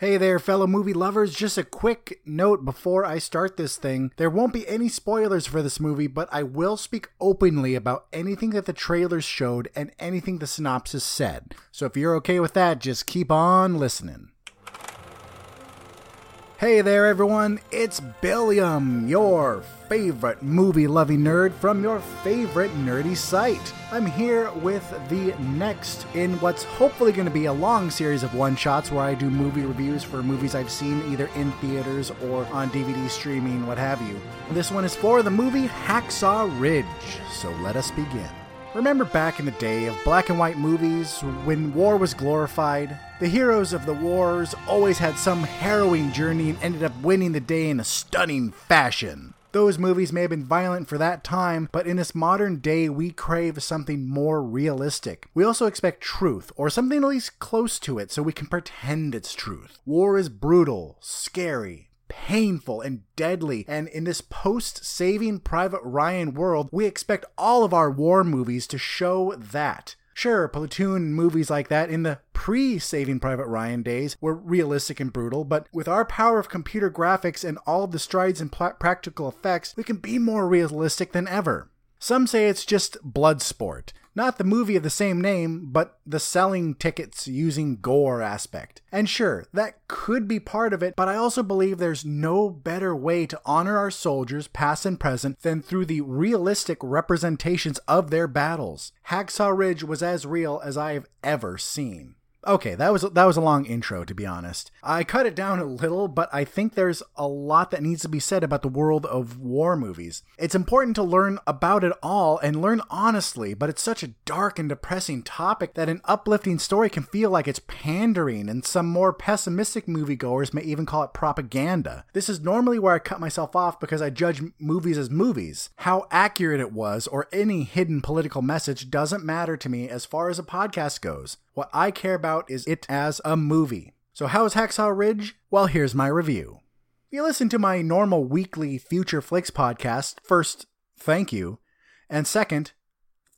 Hey there, fellow movie lovers. Just a quick note before I start this thing. There won't be any spoilers for this movie, but I will speak openly about anything that the trailers showed and anything the synopsis said. So if you're okay with that, just keep on listening. Hey there, everyone. It's Billiam, your favorite movie loving nerd from your favorite nerdy site. I'm here with the next in what's hopefully going to be a long series of one shots where I do movie reviews for movies I've seen either in theaters or on DVD streaming, what have you. This one is for the movie Hacksaw Ridge. So let us begin. Remember back in the day of black and white movies when war was glorified? The heroes of the wars always had some harrowing journey and ended up winning the day in a stunning fashion. Those movies may have been violent for that time, but in this modern day, we crave something more realistic. We also expect truth, or something at least close to it, so we can pretend it's truth. War is brutal, scary, painful and deadly. And in this post saving Private Ryan world, we expect all of our war movies to show that. Sure, Platoon movies like that in the pre Saving Private Ryan days were realistic and brutal, but with our power of computer graphics and all of the strides in pl- practical effects, we can be more realistic than ever. Some say it's just blood sport. Not the movie of the same name, but the selling tickets using gore aspect. And sure, that could be part of it, but I also believe there's no better way to honor our soldiers, past and present, than through the realistic representations of their battles. Hacksaw Ridge was as real as I have ever seen. Okay, that was that was a long intro to be honest. I cut it down a little, but I think there's a lot that needs to be said about the world of war movies. It's important to learn about it all and learn honestly, but it's such a dark and depressing topic that an uplifting story can feel like it's pandering and some more pessimistic moviegoers may even call it propaganda. This is normally where I cut myself off because I judge movies as movies. How accurate it was or any hidden political message doesn't matter to me as far as a podcast goes. What I care about is it as a movie. So, how is Hacksaw Ridge? Well, here's my review. If you listen to my normal weekly Future Flicks podcast, first, thank you. And second,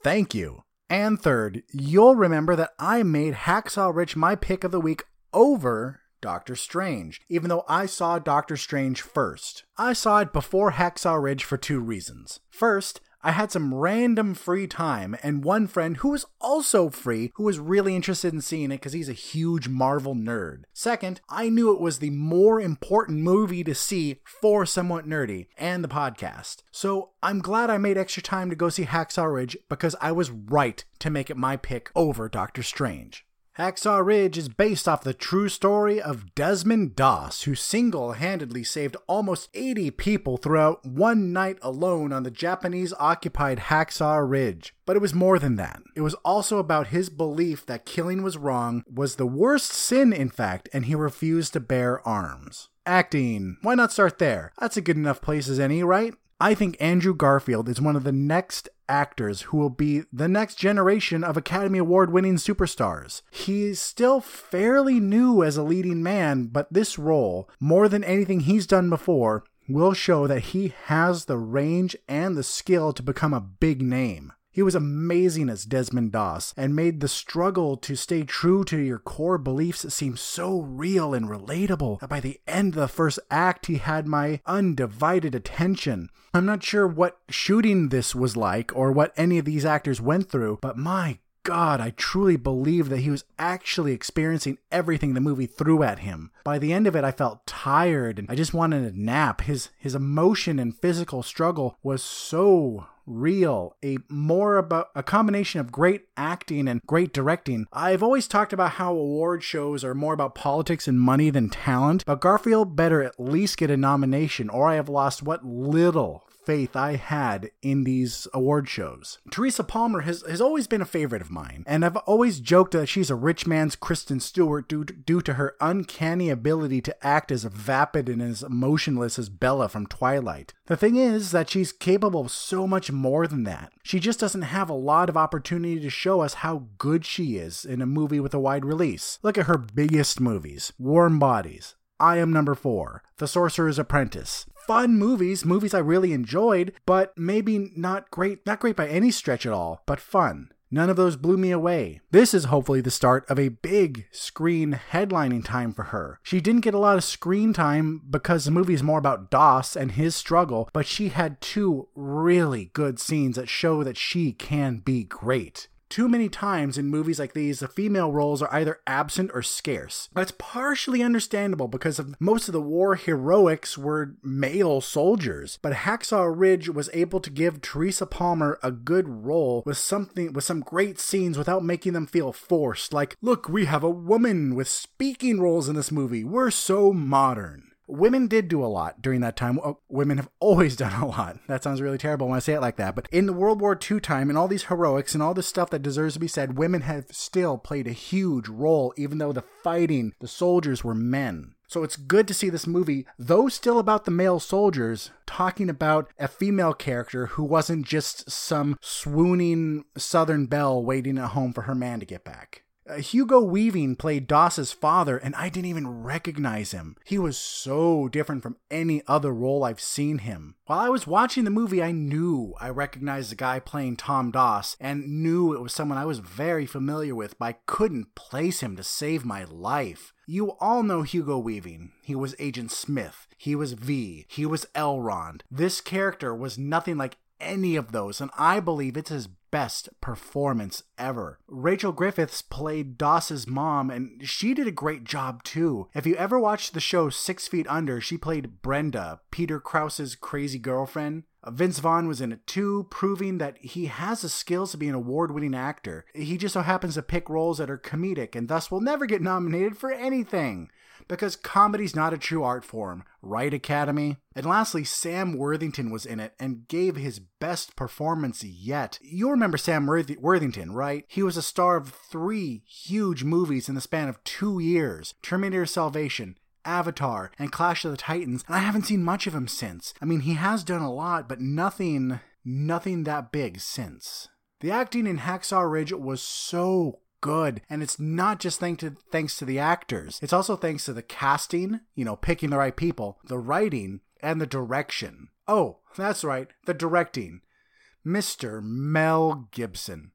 thank you. And third, you'll remember that I made Hacksaw Ridge my pick of the week over Doctor Strange, even though I saw Doctor Strange first. I saw it before Hacksaw Ridge for two reasons. First, I had some random free time, and one friend who was also free who was really interested in seeing it because he's a huge Marvel nerd. Second, I knew it was the more important movie to see for Somewhat Nerdy and the podcast. So I'm glad I made extra time to go see Hacksaw Ridge because I was right to make it my pick over Doctor Strange. Hacksaw Ridge is based off the true story of Desmond Doss, who single handedly saved almost 80 people throughout one night alone on the Japanese occupied Hacksaw Ridge. But it was more than that. It was also about his belief that killing was wrong, was the worst sin, in fact, and he refused to bear arms. Acting. Why not start there? That's a good enough place as any, right? I think Andrew Garfield is one of the next actors who will be the next generation of Academy Award winning superstars. He's still fairly new as a leading man, but this role, more than anything he's done before, will show that he has the range and the skill to become a big name. He was amazing as Desmond Doss and made the struggle to stay true to your core beliefs seem so real and relatable that by the end of the first act, he had my undivided attention. I'm not sure what shooting this was like or what any of these actors went through, but my God, I truly believe that he was actually experiencing everything the movie threw at him. By the end of it, I felt tired and I just wanted a nap. His his emotion and physical struggle was so real, a more about a combination of great acting and great directing. I've always talked about how award shows are more about politics and money than talent, but Garfield better at least get a nomination, or I have lost what little faith I had in these award shows. Teresa Palmer has, has always been a favorite of mine, and I've always joked that she's a rich man's Kristen Stewart due to, due to her uncanny ability to act as vapid and as emotionless as Bella from Twilight. The thing is that she's capable of so much more than that. She just doesn't have a lot of opportunity to show us how good she is in a movie with a wide release. Look at her biggest movies Warm Bodies, I Am Number Four, The Sorcerer's Apprentice. Fun movies, movies I really enjoyed, but maybe not great, not great by any stretch at all, but fun. None of those blew me away. This is hopefully the start of a big screen headlining time for her. She didn't get a lot of screen time because the movie is more about Doss and his struggle, but she had two really good scenes that show that she can be great. Too many times in movies like these, the female roles are either absent or scarce. That's partially understandable because of most of the war heroics were male soldiers, but Hacksaw Ridge was able to give Teresa Palmer a good role with something with some great scenes without making them feel forced. Like, look, we have a woman with speaking roles in this movie. We're so modern women did do a lot during that time. Uh, women have always done a lot. That sounds really terrible when I say it like that. But in the World War II time and all these heroics and all this stuff that deserves to be said, women have still played a huge role, even though the fighting, the soldiers were men. So it's good to see this movie, though still about the male soldiers, talking about a female character who wasn't just some swooning Southern belle waiting at home for her man to get back. Uh, Hugo Weaving played Doss's father, and I didn't even recognize him. He was so different from any other role I've seen him. While I was watching the movie, I knew I recognized the guy playing Tom Doss and knew it was someone I was very familiar with, but I couldn't place him to save my life. You all know Hugo Weaving. He was Agent Smith. He was V. He was Elrond. This character was nothing like any of those, and I believe it's his best performance ever. Rachel Griffiths played Doss's mom, and she did a great job too. If you ever watched the show Six Feet Under, she played Brenda, Peter Krause's crazy girlfriend. Vince Vaughn was in it too, proving that he has the skills to be an award winning actor. He just so happens to pick roles that are comedic and thus will never get nominated for anything because comedy's not a true art form, right, Academy? And lastly, Sam Worthington was in it and gave his best performance yet. You'll remember Sam Worthington, right? He was a star of three huge movies in the span of two years Terminator Salvation, Avatar, and Clash of the Titans, and I haven't seen much of him since. I mean, he has done a lot, but nothing, nothing that big since. The acting in Hacksaw Ridge was so good. And it's not just thanks to, thanks to the actors, it's also thanks to the casting, you know, picking the right people, the writing, and the direction. Oh, that's right, the directing. Mr. Mel Gibson.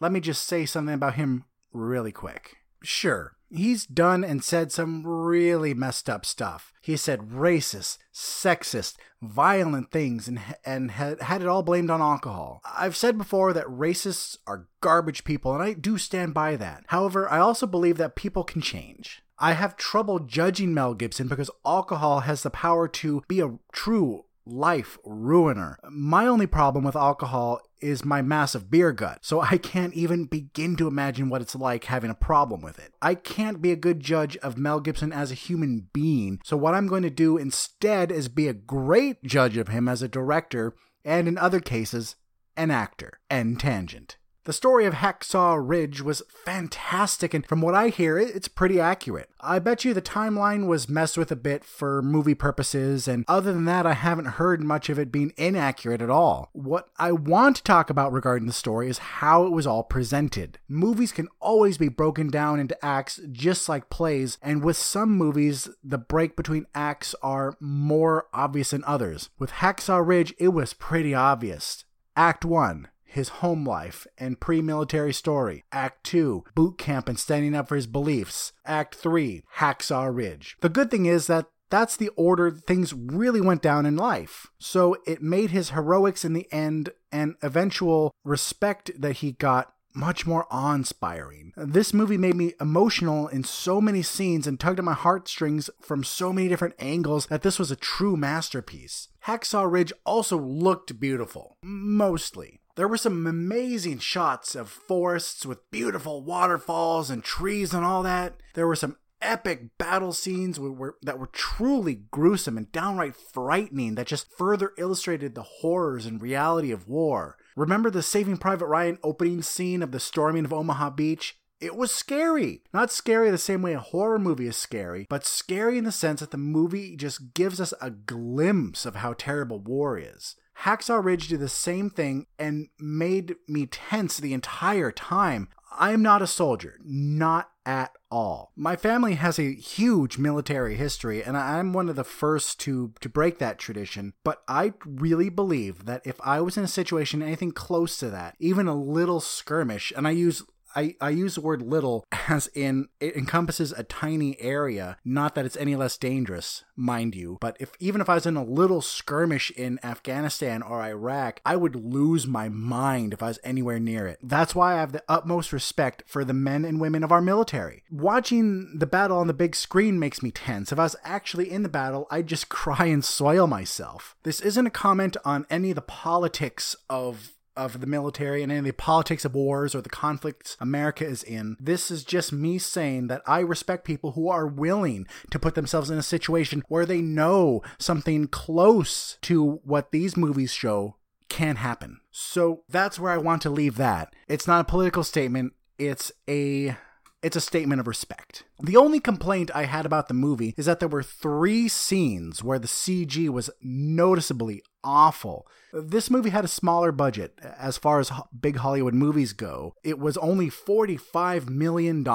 Let me just say something about him really quick. Sure, he's done and said some really messed up stuff. He said racist, sexist, violent things and and had, had it all blamed on alcohol. I've said before that racists are garbage people and I do stand by that. However, I also believe that people can change. I have trouble judging Mel Gibson because alcohol has the power to be a true life ruiner. My only problem with alcohol is my massive beer gut, so I can't even begin to imagine what it's like having a problem with it. I can't be a good judge of Mel Gibson as a human being, so what I'm going to do instead is be a great judge of him as a director and in other cases, an actor. End tangent. The story of Hacksaw Ridge was fantastic, and from what I hear, it's pretty accurate. I bet you the timeline was messed with a bit for movie purposes, and other than that, I haven't heard much of it being inaccurate at all. What I want to talk about regarding the story is how it was all presented. Movies can always be broken down into acts just like plays, and with some movies, the break between acts are more obvious than others. With Hacksaw Ridge, it was pretty obvious. Act 1 his home life and pre military story. Act 2, boot camp and standing up for his beliefs. Act 3, Hacksaw Ridge. The good thing is that that's the order things really went down in life. So it made his heroics in the end and eventual respect that he got much more awe inspiring. This movie made me emotional in so many scenes and tugged at my heartstrings from so many different angles that this was a true masterpiece. Hacksaw Ridge also looked beautiful, mostly. There were some amazing shots of forests with beautiful waterfalls and trees and all that. There were some epic battle scenes that were truly gruesome and downright frightening that just further illustrated the horrors and reality of war. Remember the Saving Private Ryan opening scene of the storming of Omaha Beach? It was scary. Not scary the same way a horror movie is scary, but scary in the sense that the movie just gives us a glimpse of how terrible war is. Hacksaw Ridge did the same thing and made me tense the entire time. I am not a soldier, not at all. My family has a huge military history, and I'm one of the first to, to break that tradition. But I really believe that if I was in a situation anything close to that, even a little skirmish, and I use I, I use the word little as in it encompasses a tiny area, not that it's any less dangerous, mind you. But if even if I was in a little skirmish in Afghanistan or Iraq, I would lose my mind if I was anywhere near it. That's why I have the utmost respect for the men and women of our military. Watching the battle on the big screen makes me tense. If I was actually in the battle, I'd just cry and soil myself. This isn't a comment on any of the politics of of the military and any of the politics of wars or the conflicts America is in. This is just me saying that I respect people who are willing to put themselves in a situation where they know something close to what these movies show can happen. So that's where I want to leave that. It's not a political statement, it's a it's a statement of respect. The only complaint I had about the movie is that there were three scenes where the CG was noticeably awful. This movie had a smaller budget as far as big Hollywood movies go. It was only $45 million.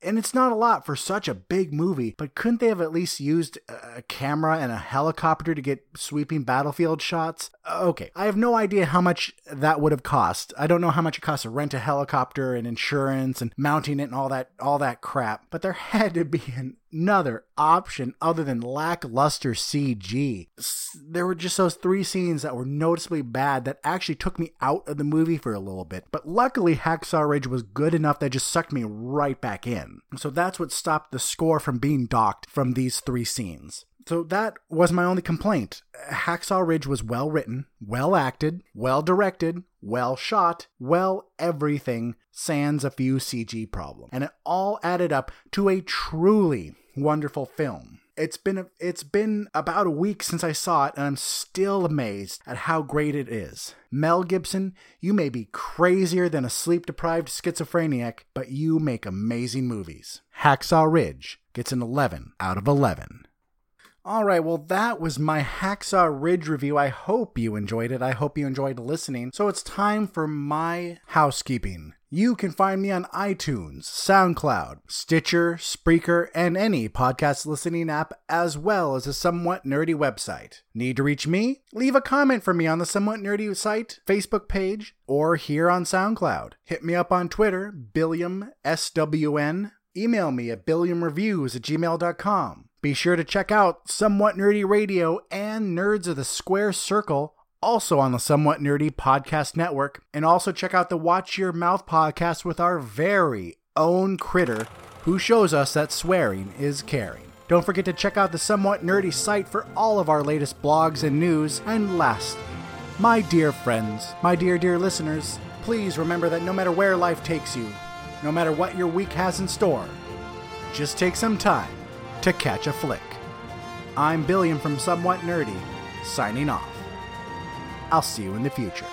And it's not a lot for such a big movie, but couldn't they have at least used a camera and a helicopter to get sweeping battlefield shots? Okay, I have no idea how much that would have cost. I don't know how much it costs to rent a helicopter and insurance and mounting it and all that all that crap, but there had to be another option other than lackluster CG. There were just those three scenes that were noticeably bad that actually took me out of the movie for a little bit. But luckily, Hacksaw Ridge was good enough that just sucked me right back in. So that's what stopped the score from being docked from these three scenes. So that was my only complaint. Hacksaw Ridge was well written, well acted, well directed, well shot, well everything, sans a few CG problems. And it all added up to a truly wonderful film. It's been a, it's been about a week since I saw it and I'm still amazed at how great it is. Mel Gibson, you may be crazier than a sleep-deprived schizophrenic, but you make amazing movies. Hacksaw Ridge gets an 11 out of 11. All right, well, that was my Hacksaw Ridge review. I hope you enjoyed it. I hope you enjoyed listening. So it's time for my housekeeping. You can find me on iTunes, SoundCloud, Stitcher, Spreaker, and any podcast listening app, as well as a somewhat nerdy website. Need to reach me? Leave a comment for me on the Somewhat Nerdy site, Facebook page, or here on SoundCloud. Hit me up on Twitter, Billiam SWN. Email me at billiamreviews at gmail.com. Be sure to check out Somewhat Nerdy Radio and Nerds of the Square Circle, also on the Somewhat Nerdy Podcast Network. And also check out the Watch Your Mouth podcast with our very own critter who shows us that swearing is caring. Don't forget to check out the Somewhat Nerdy site for all of our latest blogs and news. And lastly, my dear friends, my dear, dear listeners, please remember that no matter where life takes you, no matter what your week has in store, just take some time to catch a flick. I'm Billiam from Somewhat Nerdy, signing off. I'll see you in the future.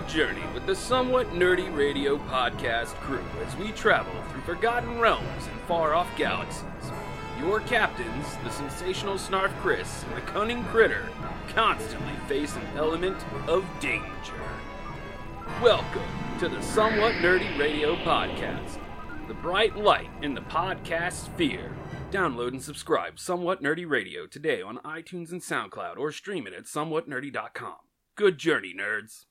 A journey with the Somewhat Nerdy Radio podcast crew as we travel through forgotten realms and far off galaxies. Your captains, the sensational Snarf Chris and the cunning Critter, constantly face an element of danger. Welcome to the Somewhat Nerdy Radio podcast, the bright light in the podcast sphere. Download and subscribe Somewhat Nerdy Radio today on iTunes and SoundCloud or stream it at somewhatnerdy.com. Good journey, nerds.